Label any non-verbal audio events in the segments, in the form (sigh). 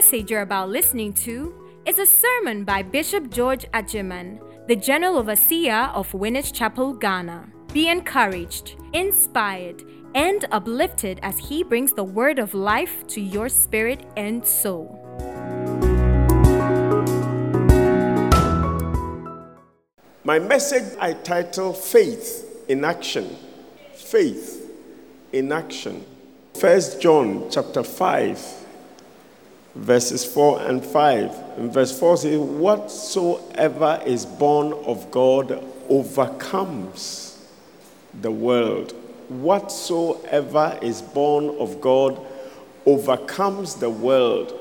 message you're about listening to is a sermon by Bishop George Adjeman, the General Overseer of Winners Chapel, Ghana. Be encouraged, inspired, and uplifted as he brings the word of life to your spirit and soul. My message I title Faith in Action. Faith in Action. First John chapter 5 verses 4 and 5. In verse 4 says, Whatsoever is born of God overcomes the world. Whatsoever is born of God overcomes the world.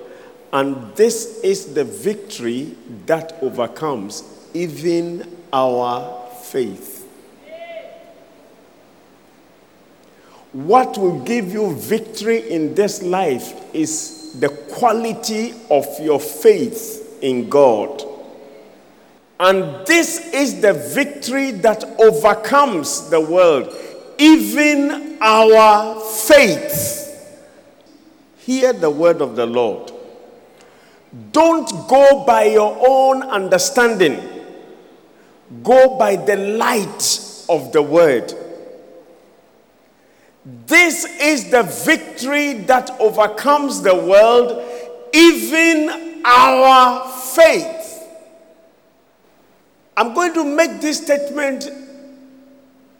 And this is the victory that overcomes even our faith. What will give you victory in this life is the quality of your faith in God. And this is the victory that overcomes the world, even our faith. Hear the word of the Lord. Don't go by your own understanding, go by the light of the word. This is the victory that overcomes the world, even our faith. I'm going to make this statement,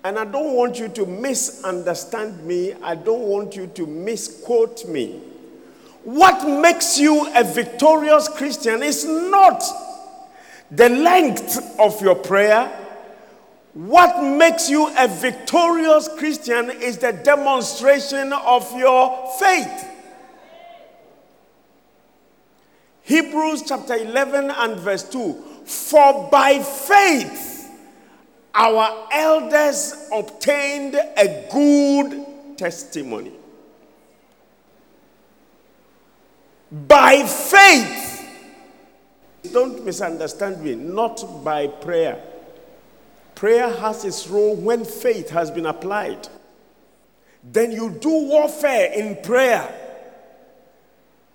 and I don't want you to misunderstand me. I don't want you to misquote me. What makes you a victorious Christian is not the length of your prayer what makes you a victorious Christian is the demonstration of your faith. Hebrews chapter 11 and verse 2 For by faith our elders obtained a good testimony. By faith, don't misunderstand me, not by prayer. Prayer has its role when faith has been applied. Then you do warfare in prayer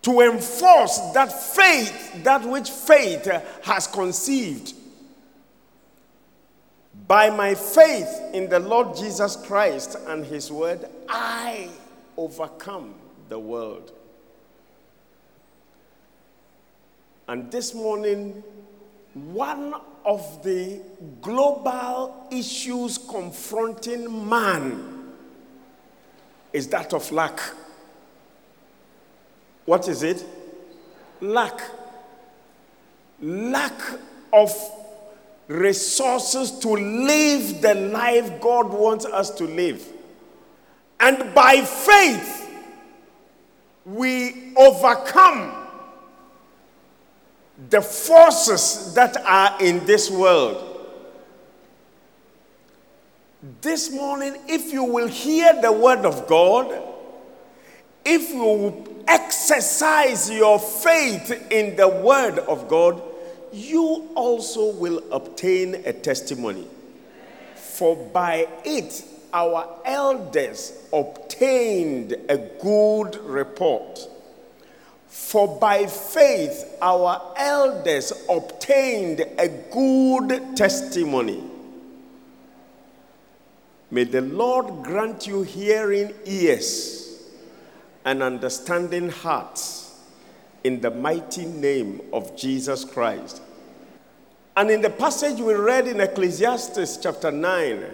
to enforce that faith, that which faith has conceived. By my faith in the Lord Jesus Christ and His Word, I overcome the world. And this morning, one of the global issues confronting man is that of lack. What is it? Lack. Lack of resources to live the life God wants us to live. And by faith, we overcome the forces that are in this world. This morning, if you will hear the word of God, if you exercise your faith in the word of God, you also will obtain a testimony. For by it our elders obtained a good report. For by faith our elders obtained a good testimony. May the Lord grant you hearing ears and understanding hearts in the mighty name of Jesus Christ. And in the passage we read in Ecclesiastes chapter 9,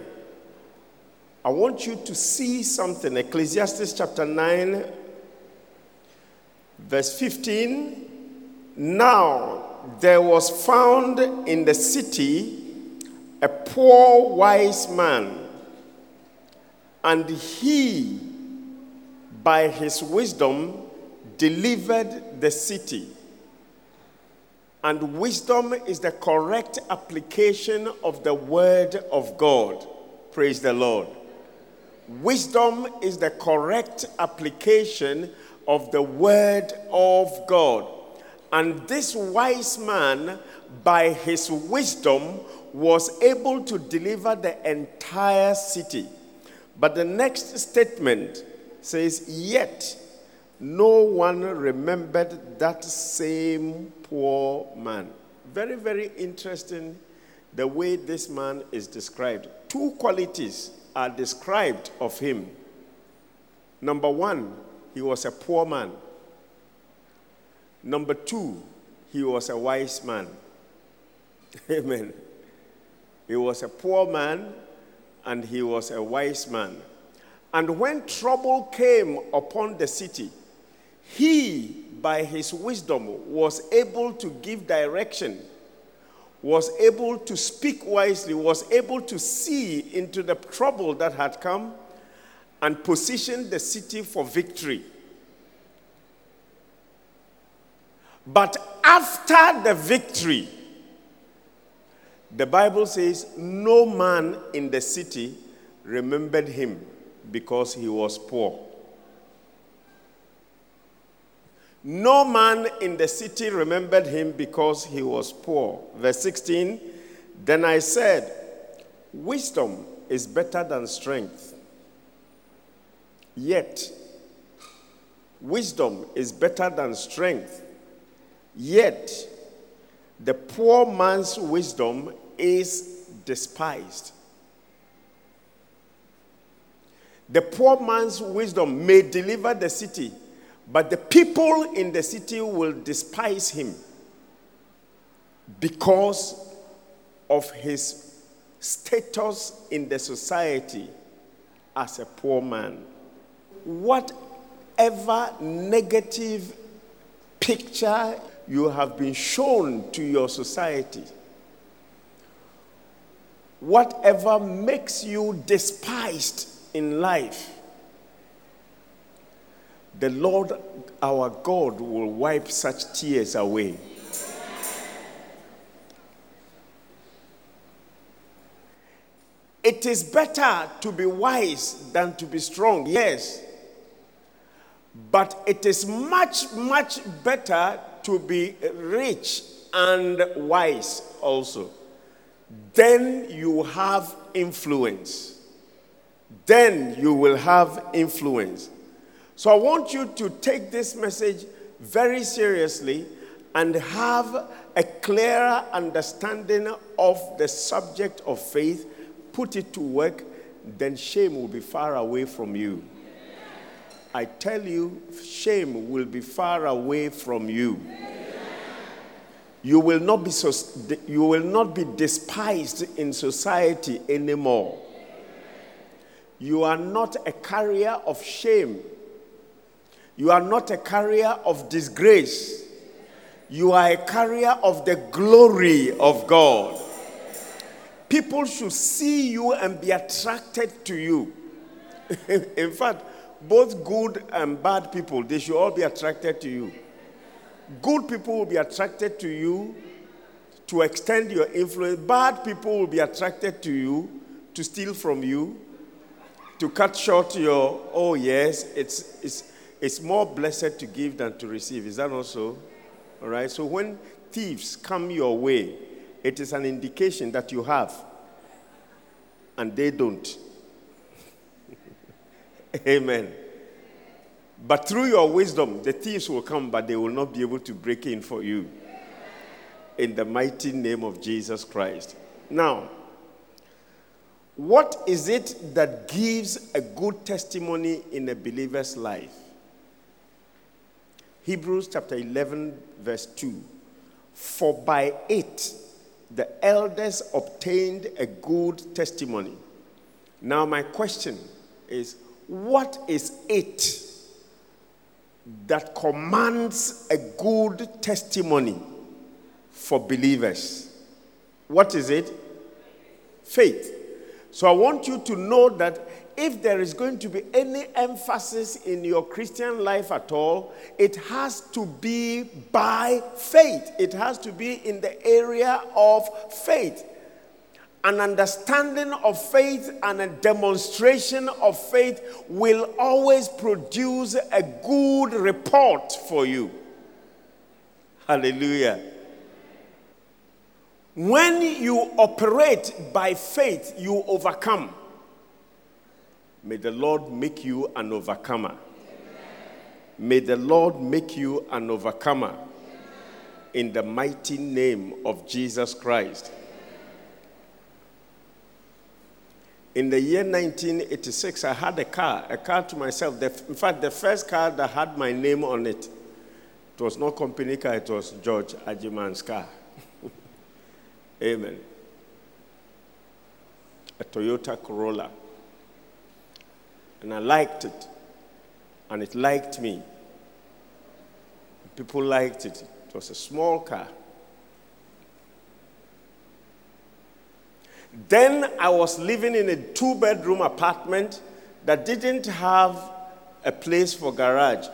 I want you to see something. Ecclesiastes chapter 9, Verse 15 Now there was found in the city a poor wise man, and he, by his wisdom, delivered the city. And wisdom is the correct application of the word of God. Praise the Lord. Wisdom is the correct application of the word of God. And this wise man, by his wisdom, was able to deliver the entire city. But the next statement says, Yet no one remembered that same poor man. Very, very interesting the way this man is described. Two qualities are described of him. Number one, he was a poor man. Number two, he was a wise man. (laughs) Amen. He was a poor man and he was a wise man. And when trouble came upon the city, he, by his wisdom, was able to give direction, was able to speak wisely, was able to see into the trouble that had come and position the city for victory. But after the victory, the Bible says, no man in the city remembered him because he was poor. No man in the city remembered him because he was poor. Verse 16 Then I said, Wisdom is better than strength. Yet, wisdom is better than strength. Yet, the poor man's wisdom is despised. The poor man's wisdom may deliver the city, but the people in the city will despise him because of his status in the society as a poor man. Whatever negative picture you have been shown to your society, whatever makes you despised in life, the Lord our God will wipe such tears away. It is better to be wise than to be strong, yes. But it is much, much better to be rich and wise also. Then you have influence. Then you will have influence. So I want you to take this message very seriously and have a clearer understanding of the subject of faith, put it to work, then shame will be far away from you. I tell you, shame will be far away from you. You will not be, you will not be despised in society anymore. You are not a carrier of shame you are not a carrier of disgrace. You are a carrier of the glory of God. People should see you and be attracted to you. (laughs) In fact, both good and bad people, they should all be attracted to you. Good people will be attracted to you to extend your influence. Bad people will be attracted to you to steal from you, to cut short your, oh yes, it's, it's, it's more blessed to give than to receive. Is that also? All right. So when thieves come your way, it is an indication that you have and they don't. Amen. But through your wisdom, the thieves will come, but they will not be able to break in for you. In the mighty name of Jesus Christ. Now, what is it that gives a good testimony in a believer's life? Hebrews chapter 11, verse 2. For by it the elders obtained a good testimony. Now, my question is what is it that commands a good testimony for believers? What is it? Faith. So I want you to know that if there is going to be any emphasis in your Christian life at all, it has to be by faith. It has to be in the area of faith. An understanding of faith and a demonstration of faith will always produce a good report for you. Hallelujah. When you operate by faith, you overcome. May the Lord make you an overcomer. May the Lord make you an overcomer in the mighty name of Jesus Christ. In the year 1986, I had a car, a car to myself. The, in fact, the first car that had my name on it. It was not company car, it was George Adjeman's car. (laughs) Amen. A Toyota Corolla. And I liked it. And it liked me. People liked it. It was a small car. Then I was living in a two bedroom apartment that didn't have a place for garage.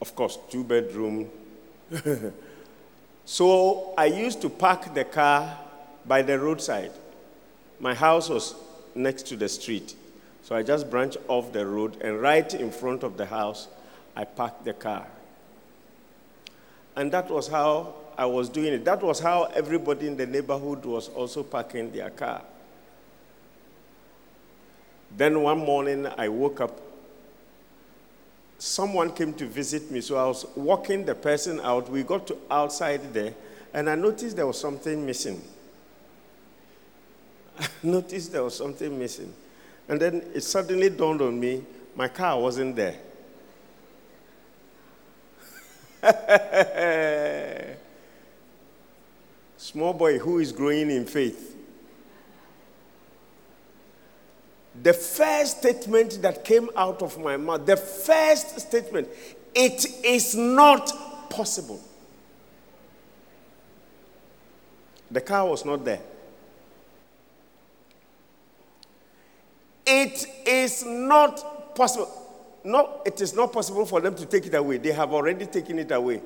Of course, two bedroom. (laughs) so I used to park the car by the roadside. My house was next to the street. So I just branched off the road and right in front of the house, I parked the car. And that was how I was doing it. That was how everybody in the neighborhood was also parking their car. Then one morning I woke up. Someone came to visit me, so I was walking the person out. We got to outside there, and I noticed there was something missing. (laughs) I noticed there was something missing. And then it suddenly dawned on me my car wasn't there. (laughs) Small boy who is growing in faith. The first statement that came out of my mouth, the first statement, it is not possible. The car was not there. It is not possible. No, it is not possible for them to take it away. They have already taken it away.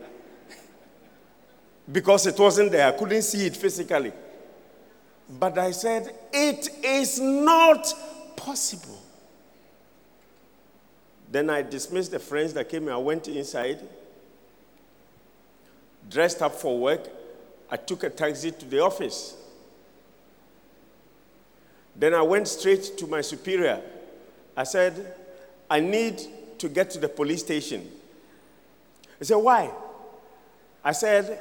because it wasn't there. I couldn't see it physically. But I said, it is not possible. Then I dismissed the friends that came I went inside, dressed up for work. I took a taxi to the office. Then I went straight to my superior. I said, I need to get to the police station. He said, Why? I said,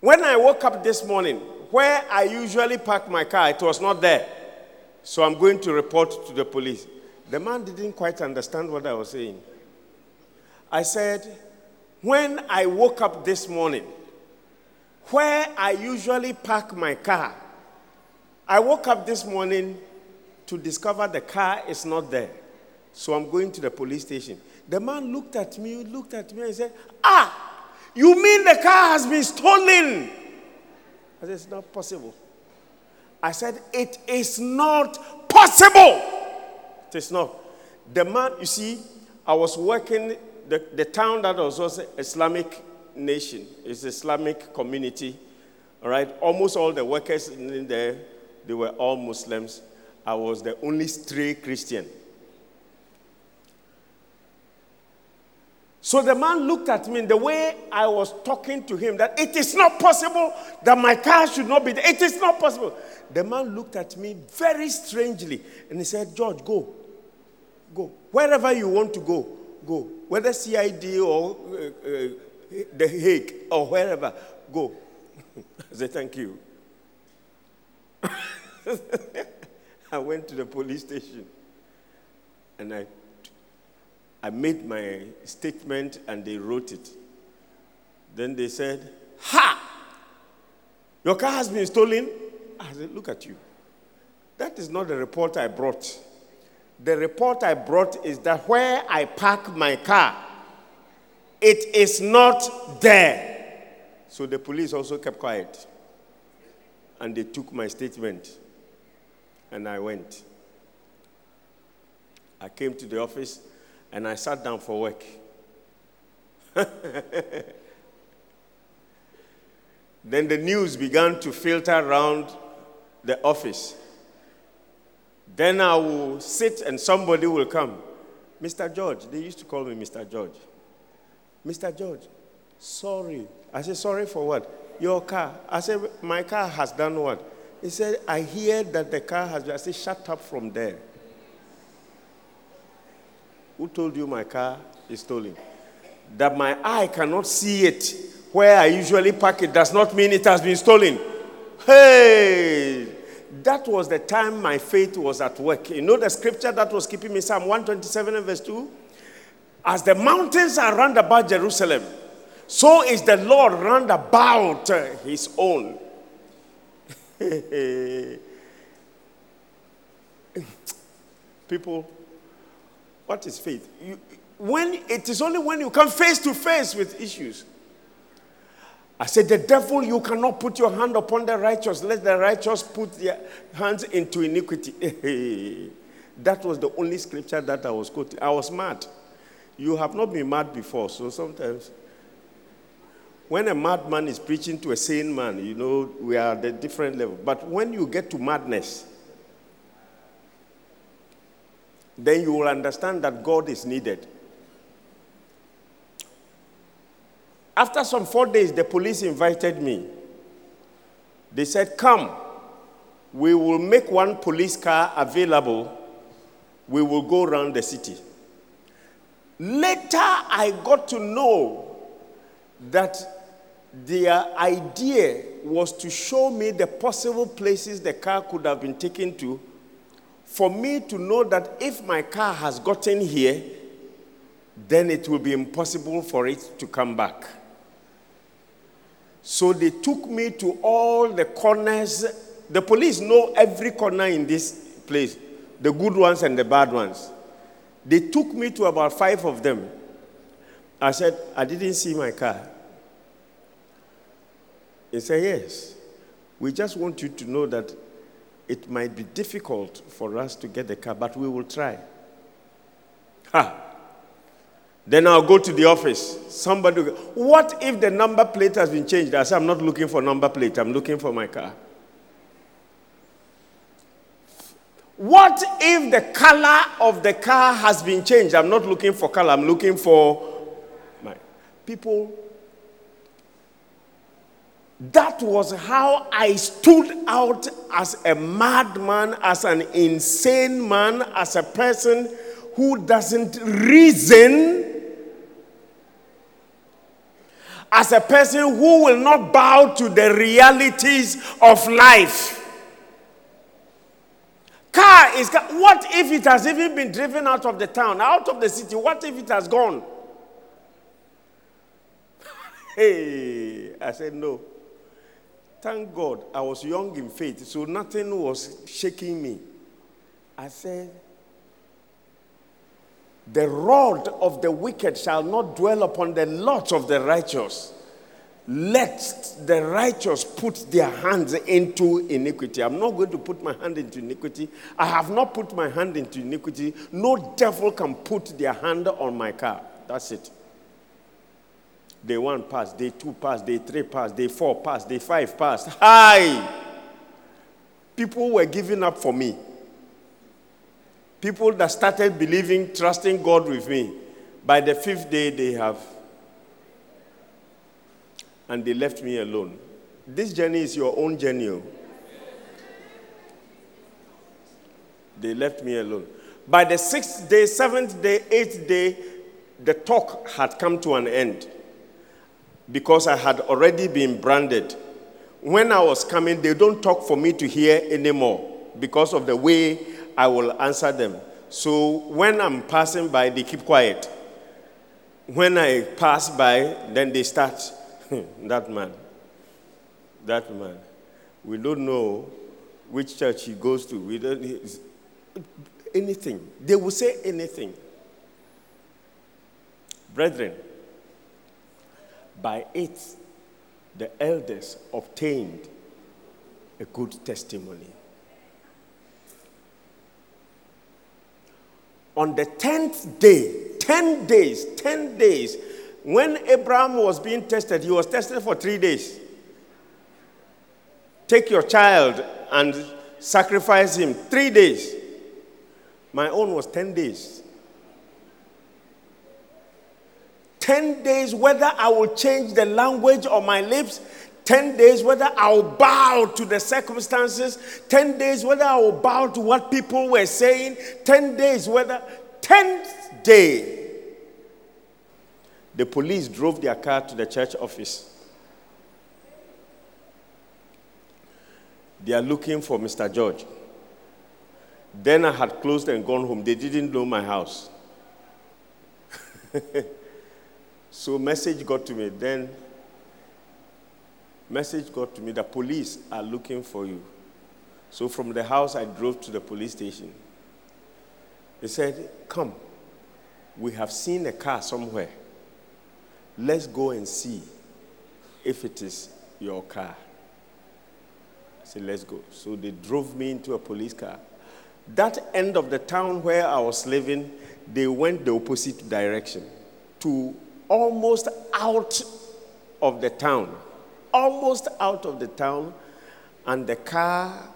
When I woke up this morning, where I usually park my car, it was not there. So I'm going to report to the police. The man didn't quite understand what I was saying. I said, When I woke up this morning, where I usually park my car, I woke up this morning to discover the car is not there. So I'm going to the police station. The man looked at me, looked at me, and said, Ah, you mean the car has been stolen? I said, It's not possible. I said, It is not possible. It is not. The man, you see, I was working, the, the town that was also Islamic nation, it's Islamic community. All right, almost all the workers in there they were all Muslims. I was the only stray Christian. So the man looked at me in the way I was talking to him that it is not possible that my car should not be there. It is not possible. The man looked at me very strangely and he said, George, go. Go. Wherever you want to go, go. Whether CID or uh, uh, The Hague or wherever, go. (laughs) I said, thank you. (laughs) (laughs) I went to the police station and I, I made my statement and they wrote it. Then they said, Ha! Your car has been stolen? I said, Look at you. That is not the report I brought. The report I brought is that where I park my car, it is not there. So the police also kept quiet and they took my statement and I went. I came to the office and I sat down for work. (laughs) then the news began to filter around the office. Then I will sit and somebody will come. Mr. George, they used to call me Mr. George. Mr. George, sorry. I said, sorry for what? Your car. I said, My car has done what? He said, I hear that the car has been. I said, Shut up from there. Who told you my car is stolen? That my eye cannot see it where I usually park it does not mean it has been stolen. Hey, that was the time my faith was at work. You know the scripture that was keeping me, Psalm 127 and verse 2? As the mountains are round about Jerusalem, so is the Lord round about uh, his own. (laughs) People, what is faith? You, when it is only when you come face to face with issues. I said, The devil, you cannot put your hand upon the righteous. Let the righteous put their hands into iniquity. (laughs) that was the only scripture that I was quoting. I was mad. You have not been mad before, so sometimes when a madman is preaching to a sane man, you know, we are at a different level. But when you get to madness, then you will understand that God is needed. After some four days, the police invited me. They said, Come, we will make one police car available. We will go around the city. Later, I got to know that their idea was to show me the possible places the car could have been taken to for me to know that if my car has gotten here, then it will be impossible for it to come back. So they took me to all the corners. The police know every corner in this place, the good ones and the bad ones. They took me to about five of them. I said, I didn't see my car. He said, Yes. We just want you to know that it might be difficult for us to get the car, but we will try. Ha! Then I'll go to the office. Somebody, will, what if the number plate has been changed? I say, I'm not looking for number plate, I'm looking for my car. What if the color of the car has been changed? I'm not looking for color, I'm looking for my people that was how I stood out as a madman, as an insane man, as a person who doesn't reason, as a person who will not bow to the realities of life. Car is what if it has even been driven out of the town, out of the city? What if it has gone? (laughs) hey, I said no. Thank God I was young in faith, so nothing was shaking me. I said, The rod of the wicked shall not dwell upon the lot of the righteous. Let the righteous put their hands into iniquity. I'm not going to put my hand into iniquity. I have not put my hand into iniquity. No devil can put their hand on my car. That's it. Day one passed, day two passed, day three passed, day four passed, day five passed. Hi! People were giving up for me. People that started believing, trusting God with me. By the fifth day, they have. And they left me alone. This journey is your own journey. Oh. They left me alone. By the sixth day, seventh day, eighth day, the talk had come to an end because I had already been branded. When I was coming, they don't talk for me to hear anymore because of the way I will answer them. So when I'm passing by, they keep quiet. When I pass by, then they start. Hmm, that man. That man. We don't know which church he goes to. We don't anything. They will say anything. Brethren, by it, the elders obtained a good testimony. On the 10th day, 10 days, 10 days, when Abraham was being tested, he was tested for three days. Take your child and sacrifice him. Three days. My own was 10 days. 10 days, whether I will change the language of my lips, 10 days whether I'll bow to the circumstances, 10 days whether I'll bow to what people were saying, 10 days whether, 10th day, the police drove their car to the church office. They are looking for Mr. George. Then I had closed and gone home. They didn't know my house. (laughs) so message got to me. Then message got to me the police are looking for you. So from the house I drove to the police station. They said, "Come. We have seen a car somewhere. Let's go and see if it is your car." I said, "Let's go." So they drove me into a police car. That end of the town where I was living, they went the opposite direction to almost out of the town. Almost out of the town, and the car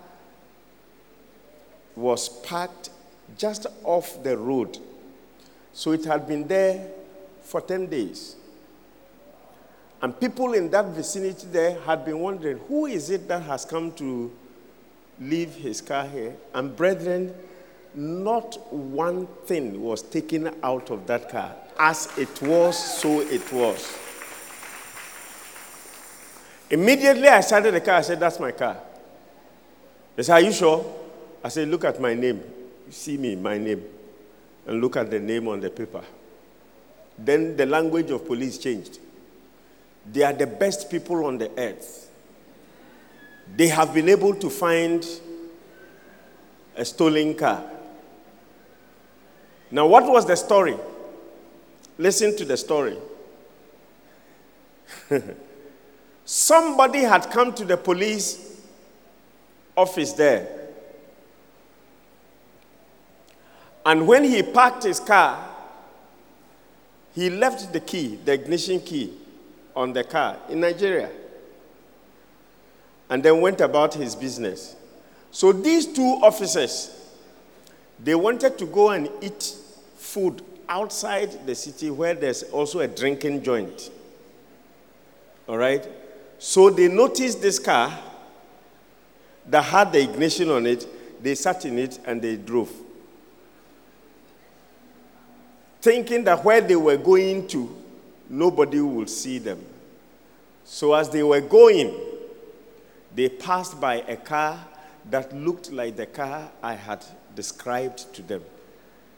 was parked just off the road. So it had been there for 10 days. And people in that vicinity there had been wondering who is it that has come to leave his car here. And brethren, not one thing was taken out of that car. As it was, so it was. Immediately I started the car, I said, That's my car. They said, Are you sure? I said, Look at my name. You see me, my name. And look at the name on the paper. Then the language of police changed. They are the best people on the earth they have been able to find a stolen car. Now, what was the story? Listen to the story. Somebody had come to the police office there. And when he parked his car, he left the key, the ignition key, on the car in Nigeria and then went about his business. So these two officers, they wanted to go and eat food outside the city where there's also a drinking joint. All right? So they noticed this car that had the ignition on it, they sat in it and they drove. Thinking that where they were going to, nobody would see them. So as they were going, they passed by a car that looked like the car I had described to them.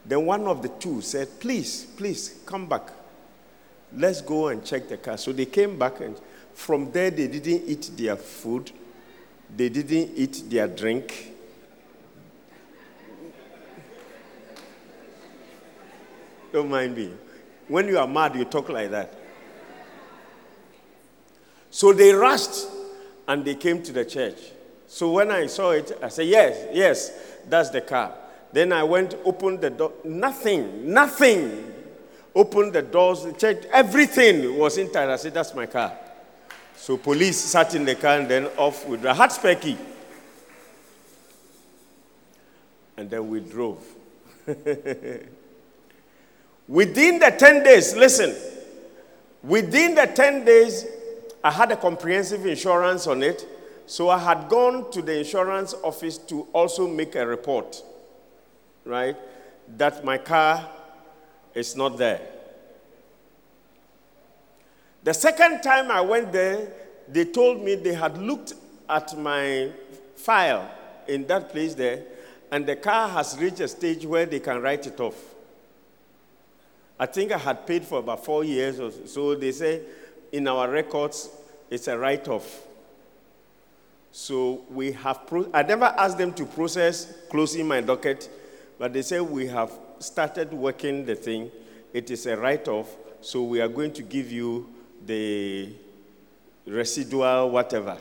Then one of the two said, Please, please, come back. Let's go and check the car. So they came back, and from there, they didn't eat their food, they didn't eat their drink. Don't mind me. When you are mad, you talk like that. So they rushed and they came to the church. So when I saw it, I said, Yes, yes, that's the car. Then I went, opened the door. Nothing, nothing. Opened the doors, the checked, everything was inside. I said, That's my car. So police sat in the car and then off with the hot spare key. And then we drove. (laughs) within the 10 days, listen, within the 10 days, I had a comprehensive insurance on it, so I had gone to the insurance office to also make a report, right, that my car is not there. The second time I went there, they told me they had looked at my file in that place there, and the car has reached a stage where they can write it off. I think I had paid for about four years or so. They say, in our records, it's a write off. So we have, pro- I never asked them to process closing my docket, but they say we have started working the thing. It is a write off, so we are going to give you the residual whatever.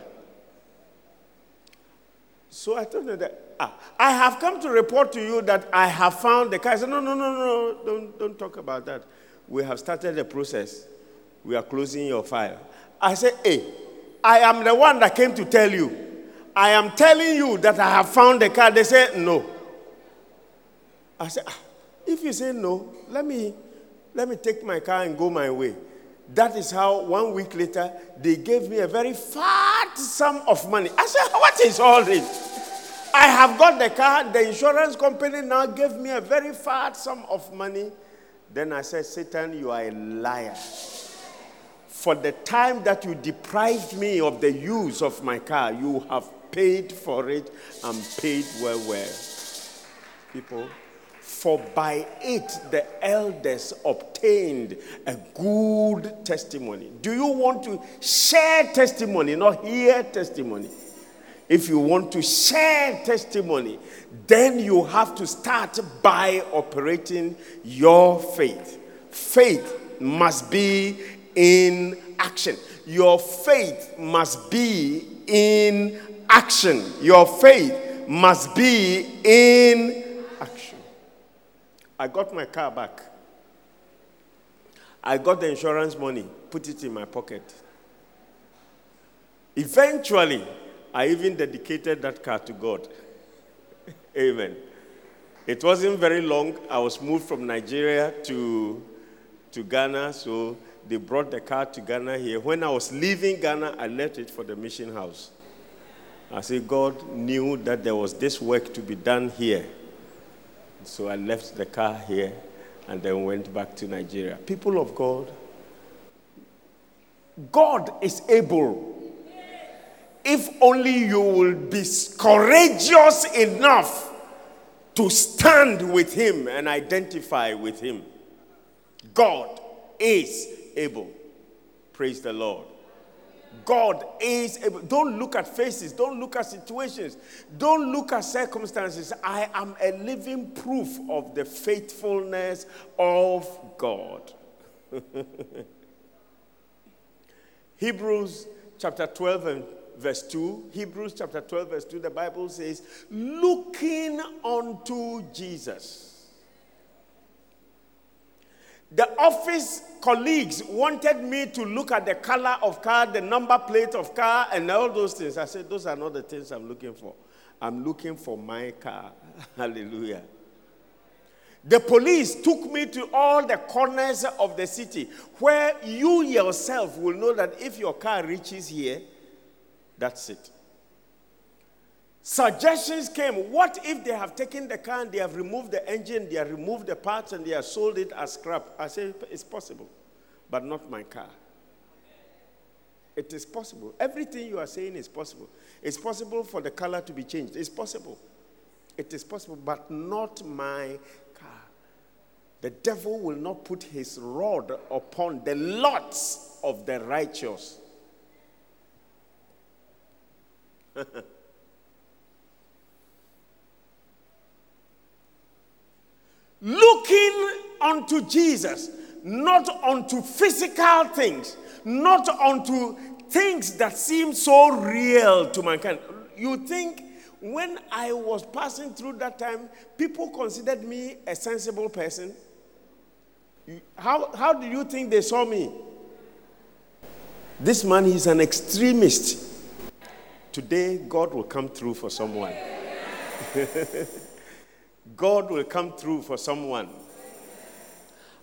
So I told them that, ah, I have come to report to you that I have found the car. I said, no, no, no, no, don't, don't talk about that. We have started the process we are closing your file. I said, Hey, I am the one that came to tell you. I am telling you that I have found the car. They said, No. I said, ah, If you say no, let me, let me take my car and go my way. That is how one week later they gave me a very fat sum of money. I said, What is all this? I have got the car, the insurance company now gave me a very fat sum of money. Then I said, Satan, you are a liar. For the time that you deprived me of the use of my car, you have paid for it and paid well, well. People, for by it the elders obtained a good testimony. Do you want to share testimony, not hear testimony? If you want to share testimony, then you have to start by operating your faith. Faith must be in action. Your faith must be in action. Your faith must be in. I got my car back. I got the insurance money, put it in my pocket. Eventually, I even dedicated that car to God. Amen. It wasn't very long. I was moved from Nigeria to, to Ghana, so they brought the car to Ghana here. When I was leaving Ghana, I left it for the mission house. I said, God knew that there was this work to be done here. So I left the car here and then went back to Nigeria. People of God, God is able. If only you will be courageous enough to stand with Him and identify with Him. God is able. Praise the Lord. God is able. Don't look at faces. Don't look at situations. Don't look at circumstances. I am a living proof of the faithfulness of God. (laughs) Hebrews chapter 12 and verse 2. Hebrews chapter 12, verse 2, the Bible says, looking unto Jesus the office colleagues wanted me to look at the color of car, the number plate of car, and all those things. I said, Those are not the things I'm looking for. I'm looking for my car. (laughs) Hallelujah. The police took me to all the corners of the city where you yourself will know that if your car reaches here, that's it. Suggestions came. What if they have taken the car and they have removed the engine, they have removed the parts, and they have sold it as scrap? I say it's possible, but not my car. It is possible. Everything you are saying is possible. It's possible for the color to be changed. It's possible. It is possible, but not my car. The devil will not put his rod upon the lots of the righteous. (laughs) looking unto Jesus, not unto physical things, not unto things that seem so real to mankind. You think when I was passing through that time, people considered me a sensible person? How, how do you think they saw me? This man is an extremist. Today, God will come through for someone. (laughs) God will come through for someone.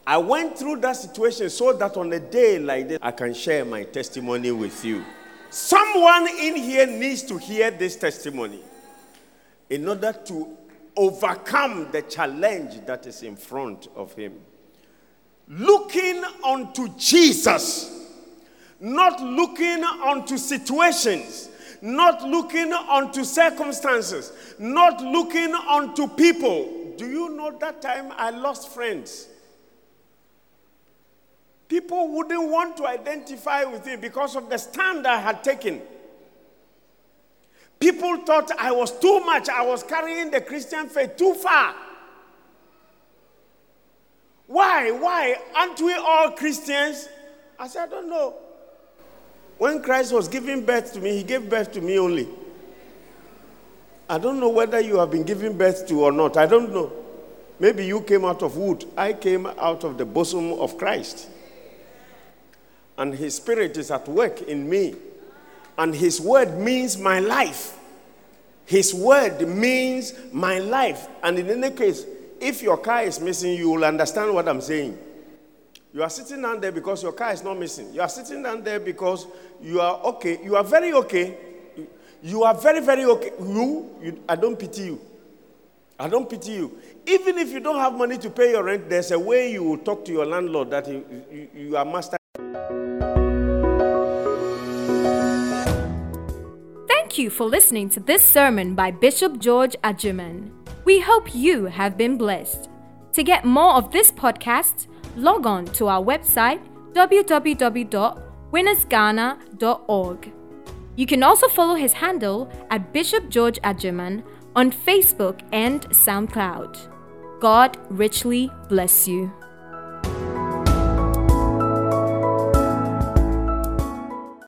I went through that situation so that on a day like this, I can share my testimony with you. Someone in here needs to hear this testimony in order to overcome the challenge that is in front of him. Looking unto Jesus, not looking unto situations not looking unto circumstances, not looking unto people. Do you know that time I lost friends? People wouldn't want to identify with me because of the stand I had taken. People thought I was too much, I was carrying the Christian faith too far. Why? Why? Aren't we all Christians? I said, I don't know. When Christ was giving birth to me, he gave birth to me only. I don't know whether you have been given birth to or not. I don't know. Maybe you came out of wood. I came out of the bosom of Christ. And his spirit is at work in me. And his word means my life. His word means my life. And in any case, if your car is missing, you will understand what I'm saying. You are sitting down there because your car is not missing. You are sitting down there because you are okay. You are very okay. You are very, very okay. You, you I don't pity you. I don't pity you. Even if you don't have money to pay your rent, there's a way you will talk to your landlord that you, you, you are master. Thank you for listening to this sermon by Bishop George Adjeman. We hope you have been blessed. To get more of this podcast, log on to our website www.winnersghana.org. You can also follow his handle at Bishop George Adjeman on Facebook and SoundCloud. God richly bless you.